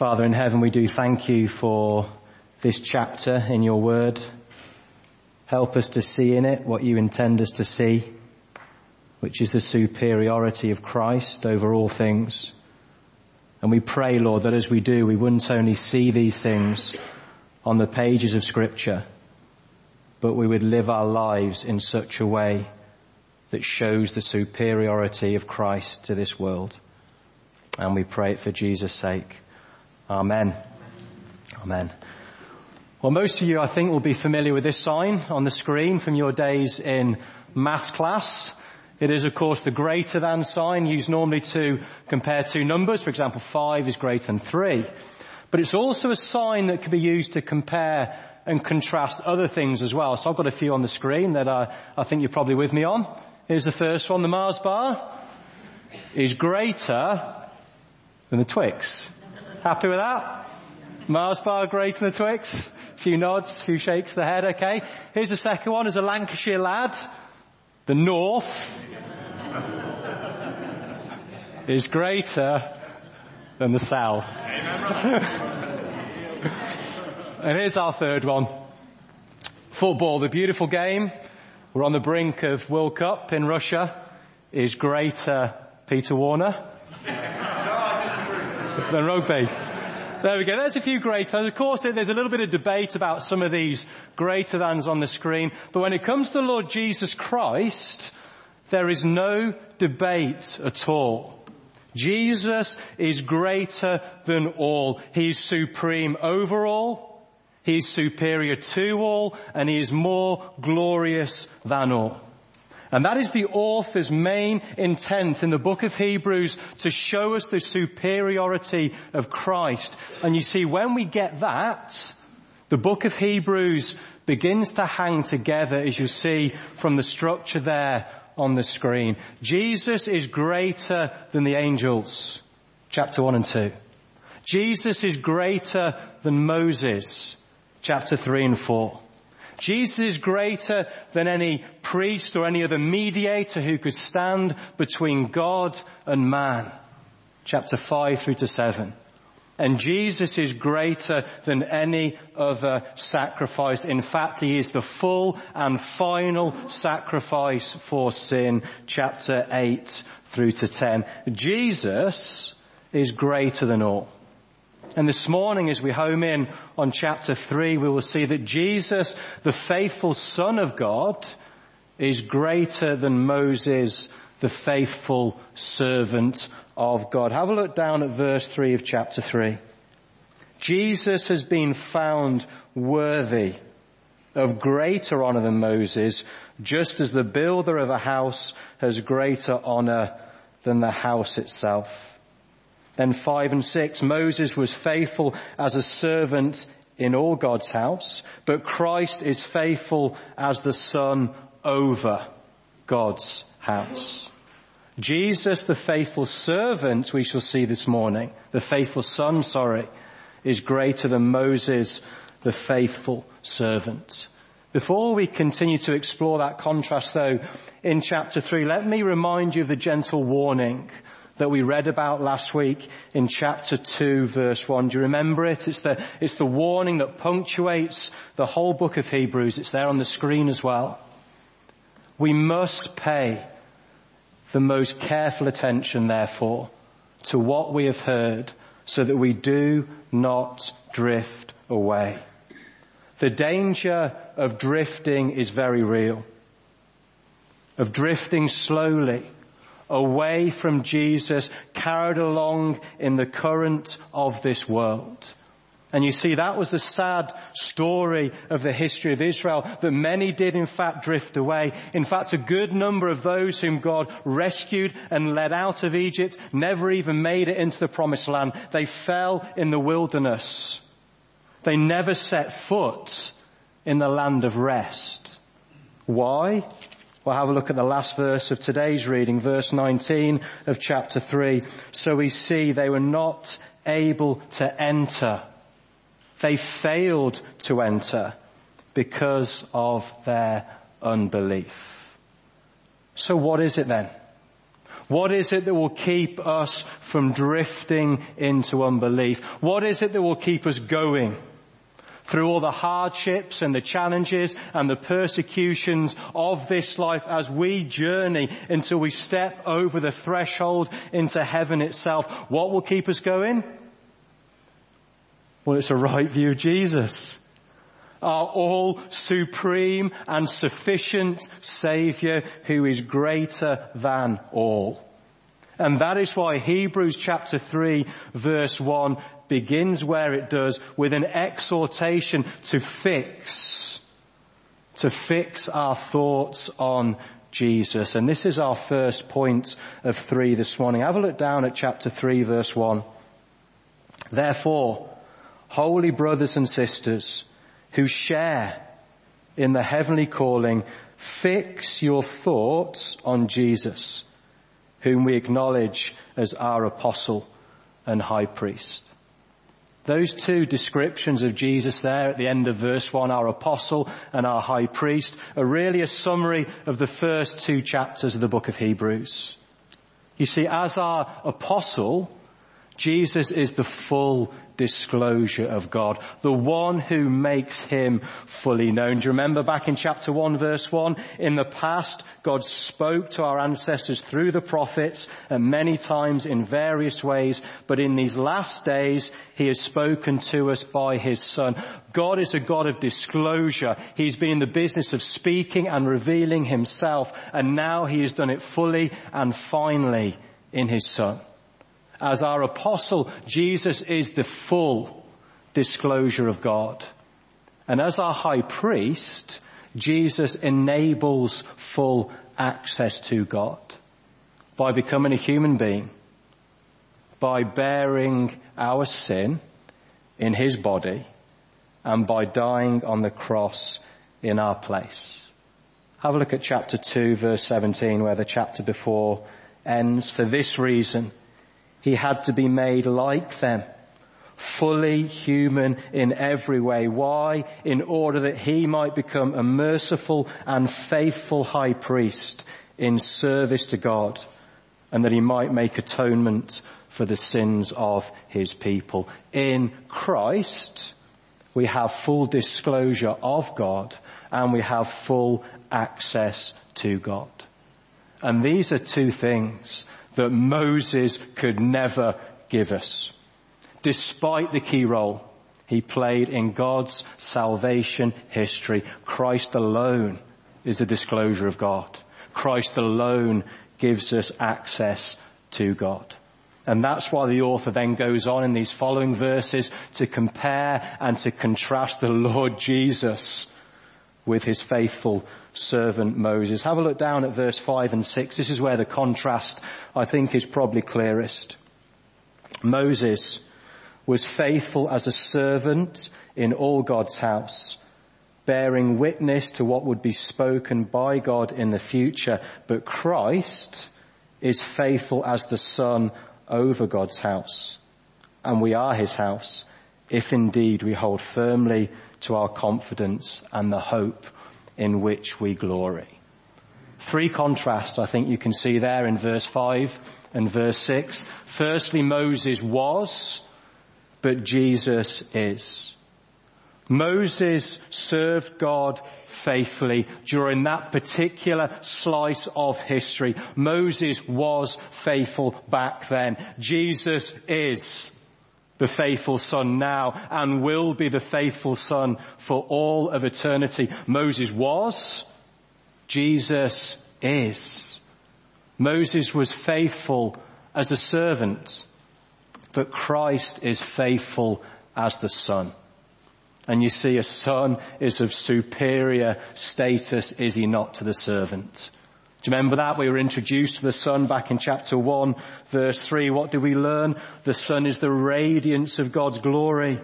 Father in heaven, we do thank you for this chapter in your word. Help us to see in it what you intend us to see, which is the superiority of Christ over all things. And we pray, Lord, that as we do, we wouldn't only see these things on the pages of scripture, but we would live our lives in such a way that shows the superiority of Christ to this world. And we pray it for Jesus' sake. Amen. Amen. Well, most of you, I think, will be familiar with this sign on the screen from your days in maths class. It is, of course, the greater than sign used normally to compare two numbers. For example, five is greater than three. But it's also a sign that can be used to compare and contrast other things as well. So I've got a few on the screen that I, I think you're probably with me on. Here's the first one. The Mars bar is greater than the Twix. Happy with that? Mars bar greater than the Twix? A few nods, a few shakes of the head, okay. Here's the second one, as a Lancashire lad. The North is greater than the South. and here's our third one. Football, the beautiful game. We're on the brink of World Cup in Russia. Is greater Peter Warner than rugby. There we go. There's a few great ones. Of course, there's a little bit of debate about some of these greater thans on the screen. But when it comes to the Lord Jesus Christ, there is no debate at all. Jesus is greater than all. He is supreme over all. He is superior to all. And he is more glorious than all. And that is the author's main intent in the book of Hebrews to show us the superiority of Christ. And you see, when we get that, the book of Hebrews begins to hang together as you see from the structure there on the screen. Jesus is greater than the angels. Chapter 1 and 2. Jesus is greater than Moses. Chapter 3 and 4. Jesus is greater than any priest or any other mediator who could stand between God and man. Chapter 5 through to 7. And Jesus is greater than any other sacrifice. In fact, He is the full and final sacrifice for sin. Chapter 8 through to 10. Jesus is greater than all. And this morning as we home in on chapter 3, we will see that Jesus, the faithful Son of God, is greater than Moses, the faithful servant of God. Have a look down at verse 3 of chapter 3. Jesus has been found worthy of greater honor than Moses, just as the builder of a house has greater honor than the house itself. Then five and six, Moses was faithful as a servant in all God's house, but Christ is faithful as the son over God's house. Jesus, the faithful servant, we shall see this morning, the faithful son, sorry, is greater than Moses, the faithful servant. Before we continue to explore that contrast though, in chapter three, let me remind you of the gentle warning that we read about last week in chapter 2 verse 1. Do you remember it? It's the, it's the warning that punctuates the whole book of Hebrews. It's there on the screen as well. We must pay the most careful attention therefore to what we have heard so that we do not drift away. The danger of drifting is very real. Of drifting slowly away from Jesus, carried along in the current of this world. And you see, that was the sad story of the history of Israel, that many did in fact drift away. In fact, a good number of those whom God rescued and led out of Egypt never even made it into the promised land. They fell in the wilderness. They never set foot in the land of rest. Why? We'll have a look at the last verse of today's reading, verse 19 of chapter 3. So we see they were not able to enter. They failed to enter because of their unbelief. So what is it then? What is it that will keep us from drifting into unbelief? What is it that will keep us going? Through all the hardships and the challenges and the persecutions of this life as we journey until we step over the threshold into heaven itself. What will keep us going? Well, it's a right view of Jesus. Our all supreme and sufficient Savior who is greater than all. And that is why Hebrews chapter 3 verse 1 begins where it does with an exhortation to fix, to fix our thoughts on Jesus. And this is our first point of three this morning. Have a look down at chapter 3 verse 1. Therefore, holy brothers and sisters who share in the heavenly calling, fix your thoughts on Jesus whom we acknowledge as our apostle and high priest. Those two descriptions of Jesus there at the end of verse 1, our apostle and our high priest, are really a summary of the first two chapters of the book of Hebrews. You see, as our apostle, Jesus is the full disclosure of God, the one who makes him fully known. Do you remember back in chapter 1 verse 1? In the past, God spoke to our ancestors through the prophets and many times in various ways, but in these last days, he has spoken to us by his son. God is a God of disclosure. He's been in the business of speaking and revealing himself, and now he has done it fully and finally in his son as our apostle, Jesus is the full disclosure of God. And as our high priest, Jesus enables full access to God by becoming a human being, by bearing our sin in his body, and by dying on the cross in our place. Have a look at chapter 2 verse 17 where the chapter before ends. For this reason, he had to be made like them, fully human in every way. Why? In order that he might become a merciful and faithful high priest in service to God and that he might make atonement for the sins of his people. In Christ, we have full disclosure of God and we have full access to God. And these are two things that Moses could never give us. Despite the key role he played in God's salvation history, Christ alone is the disclosure of God. Christ alone gives us access to God. And that's why the author then goes on in these following verses to compare and to contrast the Lord Jesus with his faithful servant Moses. Have a look down at verse 5 and 6. This is where the contrast, I think, is probably clearest. Moses was faithful as a servant in all God's house, bearing witness to what would be spoken by God in the future, but Christ is faithful as the son over God's house. And we are his house, if indeed we hold firmly to our confidence and the hope in which we glory. Three contrasts I think you can see there in verse 5 and verse 6. Firstly, Moses was, but Jesus is. Moses served God faithfully during that particular slice of history. Moses was faithful back then. Jesus is the faithful son now and will be the faithful son for all of eternity. Moses was, Jesus is. Moses was faithful as a servant, but Christ is faithful as the son. And you see, a son is of superior status, is he not, to the servant? Do you remember that? We were introduced to the Son back in chapter 1 verse 3. What do we learn? The Son is the radiance of God's glory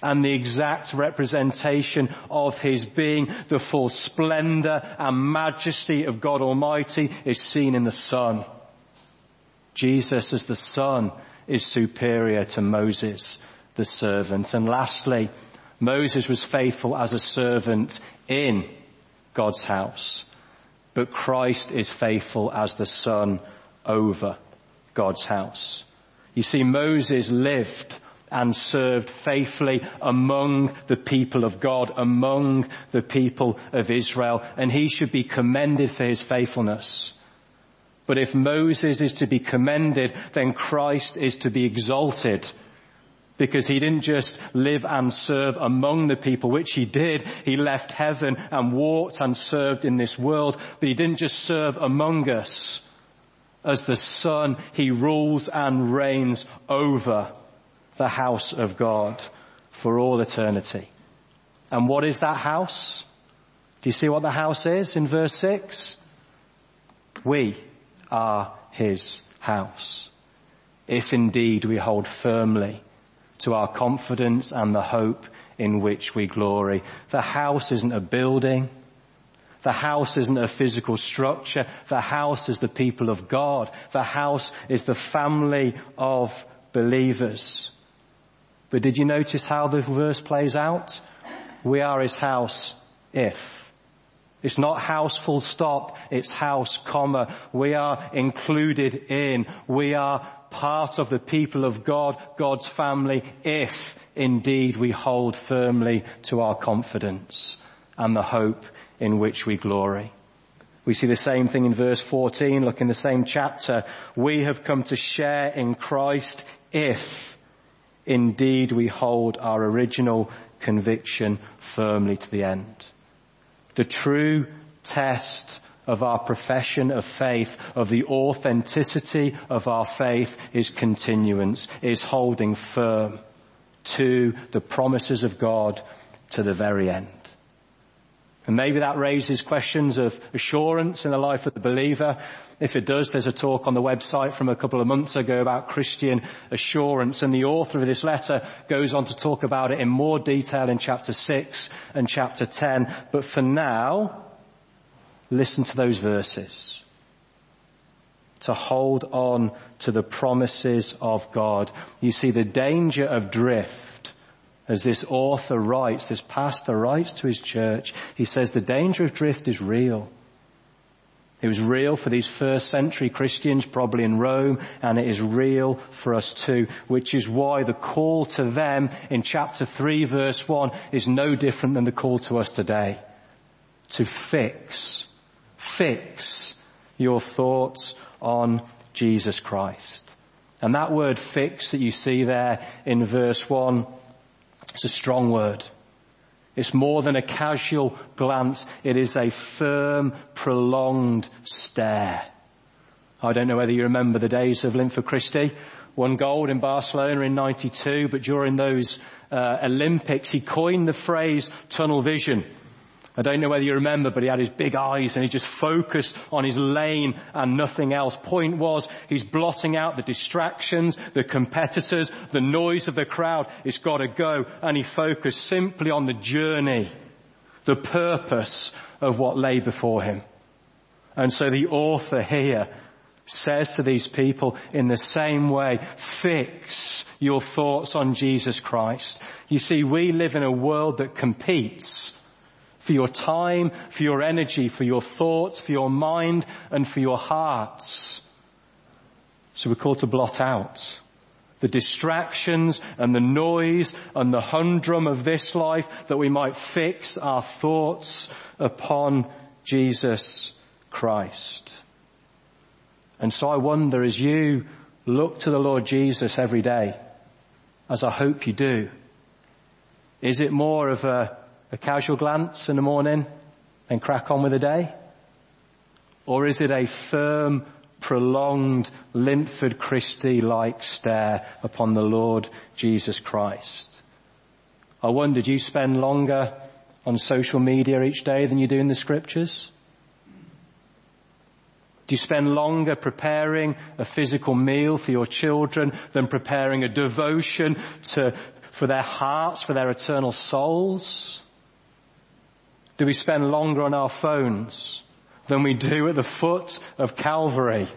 and the exact representation of His being. The full splendor and majesty of God Almighty is seen in the Son. Jesus as the Son is superior to Moses, the servant. And lastly, Moses was faithful as a servant in God's house but Christ is faithful as the son over God's house. You see, Moses lived and served faithfully among the people of God, among the people of Israel, and he should be commended for his faithfulness. But if Moses is to be commended, then Christ is to be exalted. Because he didn't just live and serve among the people, which he did. He left heaven and walked and served in this world, but he didn't just serve among us. As the Son, he rules and reigns over the house of God for all eternity. And what is that house? Do you see what the house is in verse 6? We are his house. If indeed we hold firmly to our confidence and the hope in which we glory. The house isn't a building. The house isn't a physical structure. The house is the people of God. The house is the family of believers. But did you notice how the verse plays out? We are his house if. It's not house full stop, it's house comma. We are included in. We are part of the people of God, God's family, if indeed we hold firmly to our confidence and the hope in which we glory. We see the same thing in verse 14, look in the same chapter. We have come to share in Christ if indeed we hold our original conviction firmly to the end. The true test of our profession of faith, of the authenticity of our faith is continuance, is holding firm to the promises of God to the very end. And maybe that raises questions of assurance in the life of the believer. If it does, there's a talk on the website from a couple of months ago about Christian assurance and the author of this letter goes on to talk about it in more detail in chapter 6 and chapter 10. But for now, listen to those verses. To hold on to the promises of God. You see the danger of drift as this author writes, this pastor writes to his church, he says the danger of drift is real. It was real for these first century Christians, probably in Rome, and it is real for us too, which is why the call to them in chapter 3 verse 1 is no different than the call to us today. To fix, fix your thoughts on Jesus Christ. And that word fix that you see there in verse 1 it's a strong word. It's more than a casual glance. It is a firm, prolonged stare. I don't know whether you remember the days of Linford Christie. Won gold in Barcelona in 92, but during those uh, Olympics, he coined the phrase tunnel vision. I don't know whether you remember, but he had his big eyes and he just focused on his lane and nothing else. Point was, he's blotting out the distractions, the competitors, the noise of the crowd. It's gotta go. And he focused simply on the journey, the purpose of what lay before him. And so the author here says to these people in the same way, fix your thoughts on Jesus Christ. You see, we live in a world that competes for your time, for your energy, for your thoughts, for your mind, and for your hearts. So we're called to blot out the distractions and the noise and the humdrum of this life that we might fix our thoughts upon Jesus Christ. And so I wonder as you look to the Lord Jesus every day, as I hope you do, is it more of a a casual glance in the morning and crack on with the day? Or is it a firm, prolonged, Linford Christie-like stare upon the Lord Jesus Christ? I wonder, do you spend longer on social media each day than you do in the scriptures? Do you spend longer preparing a physical meal for your children than preparing a devotion to, for their hearts, for their eternal souls? Do we spend longer on our phones than we do at the foot of Calvary,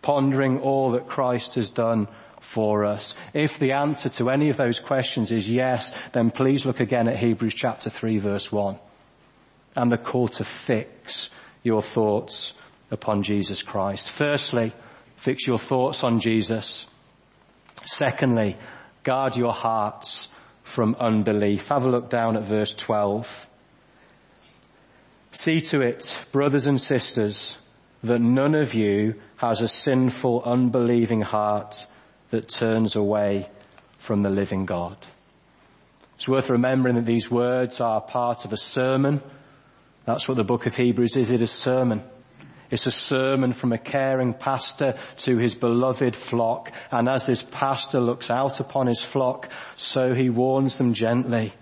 pondering all that Christ has done for us? If the answer to any of those questions is yes, then please look again at Hebrews chapter 3 verse 1 and the call to fix your thoughts upon Jesus Christ. Firstly, Fix your thoughts on Jesus. Secondly, guard your hearts from unbelief. Have a look down at verse 12. See to it, brothers and sisters, that none of you has a sinful, unbelieving heart that turns away from the living God. It's worth remembering that these words are part of a sermon. That's what the book of Hebrews is. It is a sermon. It's a sermon from a caring pastor to his beloved flock. And as this pastor looks out upon his flock, so he warns them gently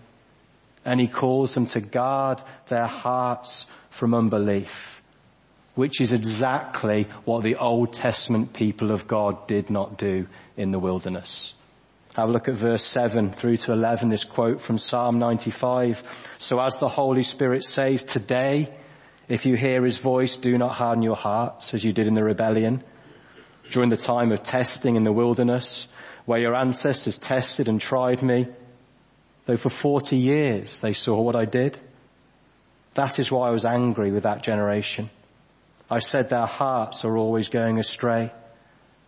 and he calls them to guard their hearts from unbelief, which is exactly what the Old Testament people of God did not do in the wilderness. Have a look at verse 7 through to 11, this quote from Psalm 95. So as the Holy Spirit says, today if you hear his voice, do not harden your hearts as you did in the rebellion during the time of testing in the wilderness where your ancestors tested and tried me. Though for 40 years they saw what I did. That is why I was angry with that generation. I said their hearts are always going astray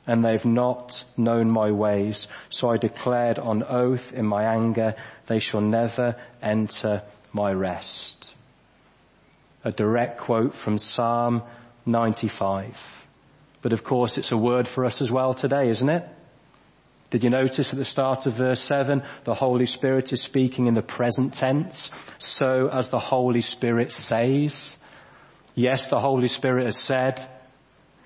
and they've not known my ways. So I declared on oath in my anger, they shall never enter my rest a direct quote from Psalm 95. But of course it's a word for us as well today, isn't it? Did you notice at the start of verse 7, the Holy Spirit is speaking in the present tense, so as the Holy Spirit says. Yes, the Holy Spirit has said,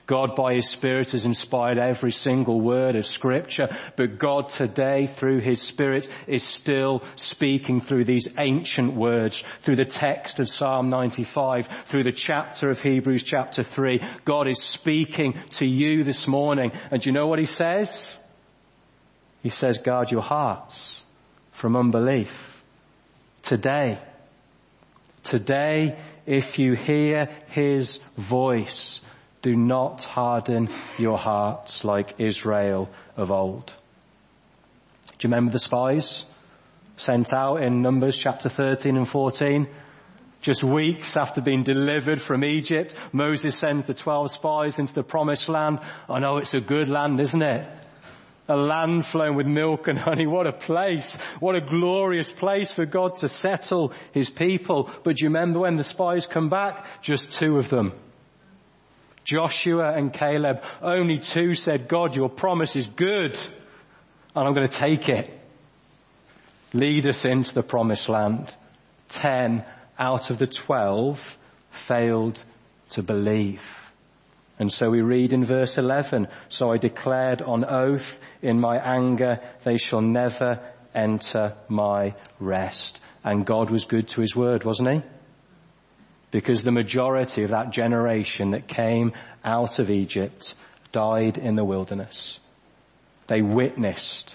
God by His Spirit has inspired every single word of scripture, but God today through His Spirit is still speaking through these ancient words, through the text of Psalm 95, through the chapter of Hebrews chapter 3. God is speaking to you this morning. And do you know what He says? He says, guard your hearts from unbelief. Today. Today, if you hear His voice, do not harden your hearts like Israel of old. Do you remember the spies sent out in Numbers chapter 13 and 14? Just weeks after being delivered from Egypt, Moses sends the 12 spies into the promised land. I know it's a good land, isn't it? A land flowing with milk and honey. What a place. What a glorious place for God to settle his people. But do you remember when the spies come back? Just two of them. Joshua and Caleb, only two said, God, your promise is good and I'm going to take it. Lead us into the promised land. Ten out of the twelve failed to believe. And so we read in verse 11, so I declared on oath in my anger, they shall never enter my rest. And God was good to his word, wasn't he? because the majority of that generation that came out of Egypt died in the wilderness. They witnessed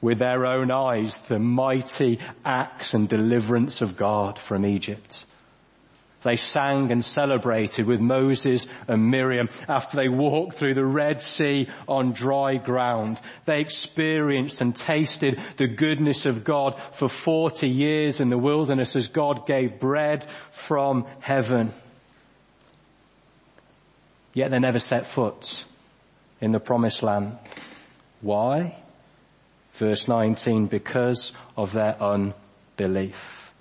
with their own eyes the mighty acts and deliverance of God from Egypt. They sang and celebrated with Moses and Miriam after they walked through the Red Sea on dry ground. They experienced and tasted the goodness of God for 40 years in the wilderness as God gave bread from heaven. Yet they never set foot in the promised land. Why? Verse 19, because of their unbelief.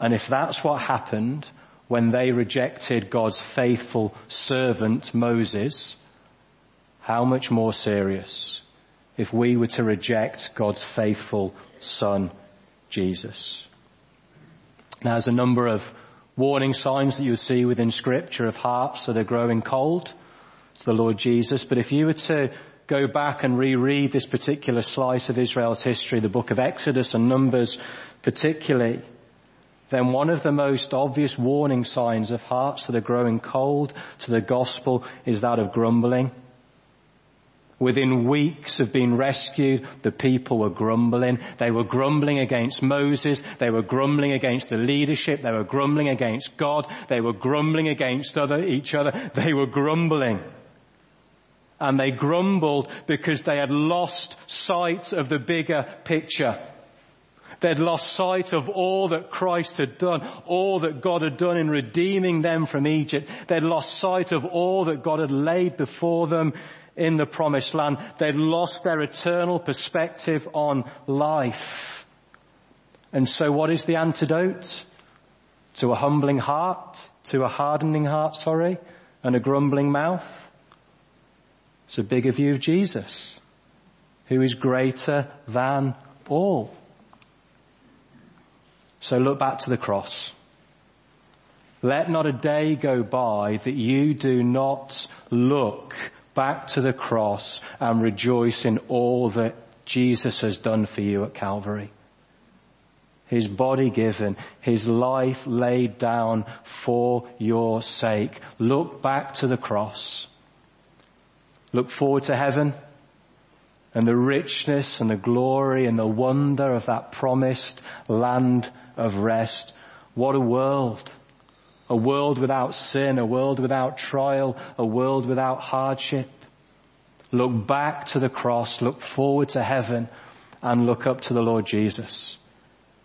And if that's what happened, when they rejected God's faithful servant Moses, how much more serious if we were to reject God's faithful son Jesus. Now there's a number of warning signs that you'll see within scripture of hearts that are growing cold to the Lord Jesus, but if you were to go back and reread this particular slice of Israel's history, the book of Exodus and Numbers particularly, then one of the most obvious warning signs of hearts that are growing cold to the gospel is that of grumbling. Within weeks of being rescued, the people were grumbling. They were grumbling against Moses. They were grumbling against the leadership. They were grumbling against God. They were grumbling against other, each other. They were grumbling. And they grumbled because they had lost sight of the bigger picture. They'd lost sight of all that Christ had done, all that God had done in redeeming them from Egypt. They'd lost sight of all that God had laid before them in the promised land. They'd lost their eternal perspective on life. And so what is the antidote? To a humbling heart, to a hardening heart, sorry, and a grumbling mouth? It's a bigger view of Jesus, who is greater than all. So look back to the cross. Let not a day go by that you do not look back to the cross and rejoice in all that Jesus has done for you at Calvary. His body given, His life laid down for your sake. Look back to the cross. Look forward to heaven and the richness and the glory and the wonder of that promised land of rest. What a world. A world without sin, a world without trial, a world without hardship. Look back to the cross, look forward to heaven, and look up to the Lord Jesus.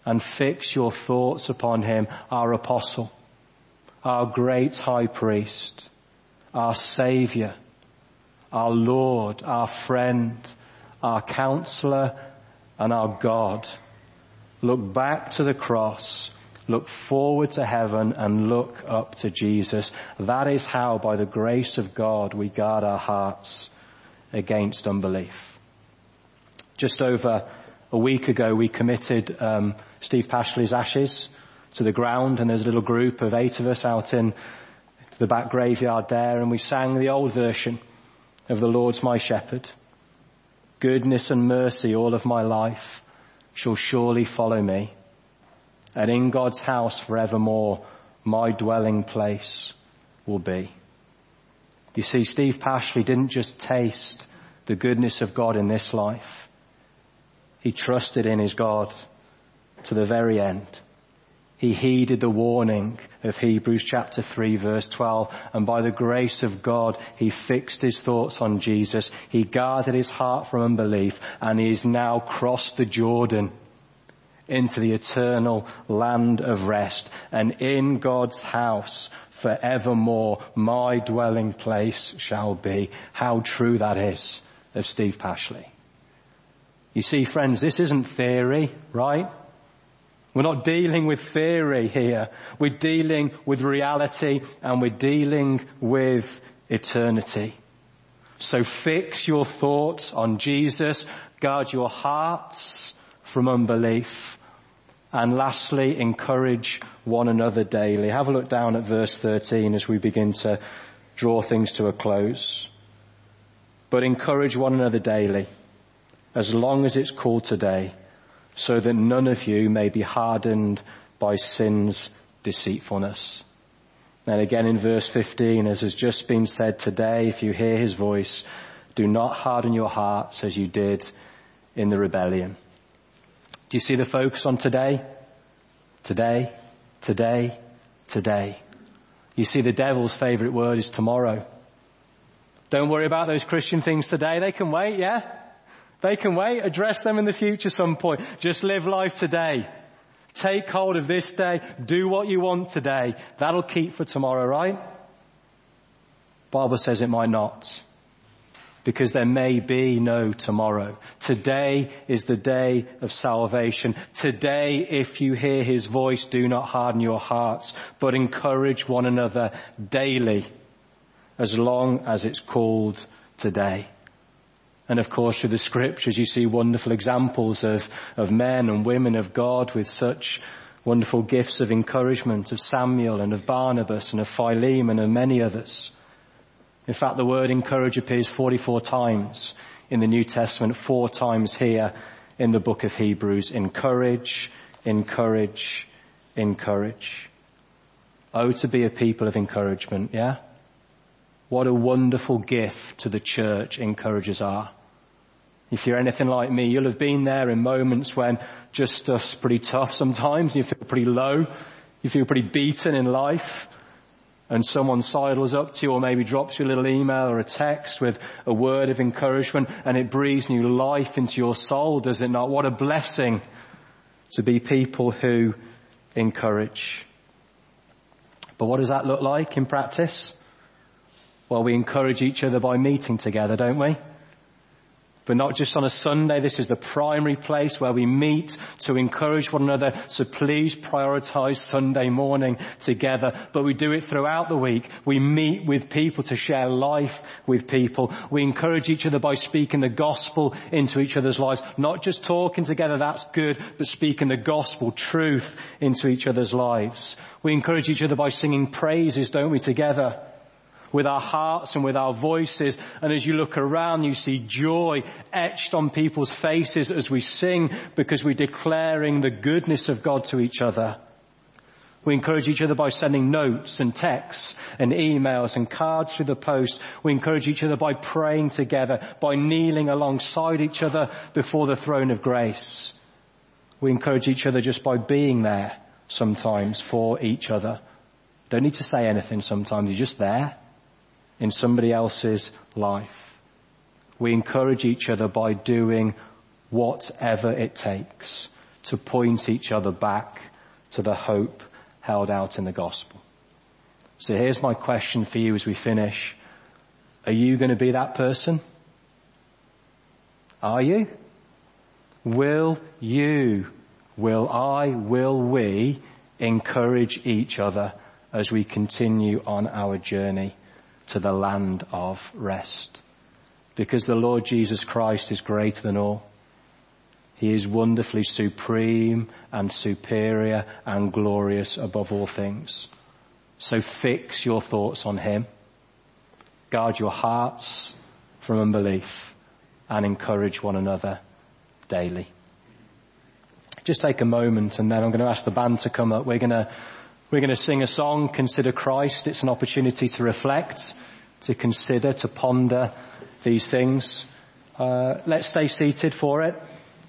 And fix your thoughts upon Him, our apostle, our great high priest, our savior, our Lord, our friend, our counselor, and our God. Look back to the cross, look forward to heaven and look up to Jesus. That is how by the grace of God we guard our hearts against unbelief. Just over a week ago we committed um, Steve Pashley's ashes to the ground and there's a little group of eight of us out in the back graveyard there and we sang the old version of the Lord's my shepherd. Goodness and mercy all of my life shall surely follow me. And in God's house forevermore, my dwelling place will be. You see, Steve Pashley didn't just taste the goodness of God in this life. He trusted in his God to the very end. He heeded the warning of Hebrews chapter 3 verse 12 and by the grace of God he fixed his thoughts on Jesus. He guarded his heart from unbelief and he has now crossed the Jordan into the eternal land of rest and in God's house forevermore my dwelling place shall be. How true that is of Steve Pashley. You see friends, this isn't theory, right? We're not dealing with theory here. We're dealing with reality and we're dealing with eternity. So fix your thoughts on Jesus, guard your hearts from unbelief, and lastly, encourage one another daily. Have a look down at verse 13 as we begin to draw things to a close. But encourage one another daily, as long as it's called today, so that none of you may be hardened by sin's deceitfulness. And again in verse 15, as has just been said today, if you hear his voice, do not harden your hearts as you did in the rebellion. Do you see the focus on today? Today, today, today. You see the devil's favorite word is tomorrow. Don't worry about those Christian things today. They can wait, yeah? They can wait, address them in the future some point. Just live life today. Take hold of this day. Do what you want today. That'll keep for tomorrow, right? Bible says it might not. Because there may be no tomorrow. Today is the day of salvation. Today, if you hear his voice, do not harden your hearts, but encourage one another daily, as long as it's called today. And of course, through the scriptures, you see wonderful examples of, of men and women of God with such wonderful gifts of encouragement of Samuel and of Barnabas and of Philemon and many others. In fact, the word encourage appears 44 times in the New Testament, four times here in the book of Hebrews. Encourage, encourage, encourage. Oh, to be a people of encouragement, yeah? What a wonderful gift to the church encouragers are. If you're anything like me, you'll have been there in moments when just stuff's pretty tough sometimes, you feel pretty low, you feel pretty beaten in life, and someone sidles up to you or maybe drops you a little email or a text with a word of encouragement and it breathes new life into your soul, does it not? What a blessing to be people who encourage. But what does that look like in practice? Well, we encourage each other by meeting together, don't we? But not just on a Sunday. This is the primary place where we meet to encourage one another. So please prioritize Sunday morning together. But we do it throughout the week. We meet with people to share life with people. We encourage each other by speaking the gospel into each other's lives. Not just talking together, that's good, but speaking the gospel, truth into each other's lives. We encourage each other by singing praises, don't we, together? With our hearts and with our voices. And as you look around, you see joy etched on people's faces as we sing because we're declaring the goodness of God to each other. We encourage each other by sending notes and texts and emails and cards through the post. We encourage each other by praying together, by kneeling alongside each other before the throne of grace. We encourage each other just by being there sometimes for each other. Don't need to say anything sometimes, you're just there in somebody else's life. We encourage each other by doing whatever it takes to point each other back to the hope held out in the gospel. So here's my question for you as we finish. Are you going to be that person? Are you? Will you, will I, will we encourage each other as we continue on our journey to the land of rest. Because the Lord Jesus Christ is greater than all. He is wonderfully supreme and superior and glorious above all things. So fix your thoughts on Him. Guard your hearts from unbelief and encourage one another daily. Just take a moment and then I'm going to ask the band to come up. We're going to we're going to sing a song, Consider Christ. It's an opportunity to reflect, to consider, to ponder these things. Uh, let's stay seated for it,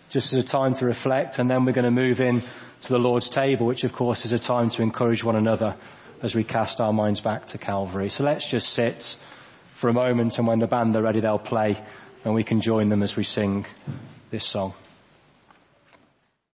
just as a time to reflect, and then we're going to move in to the Lord's table, which of course is a time to encourage one another as we cast our minds back to Calvary. So let's just sit for a moment, and when the band are ready, they'll play, and we can join them as we sing this song.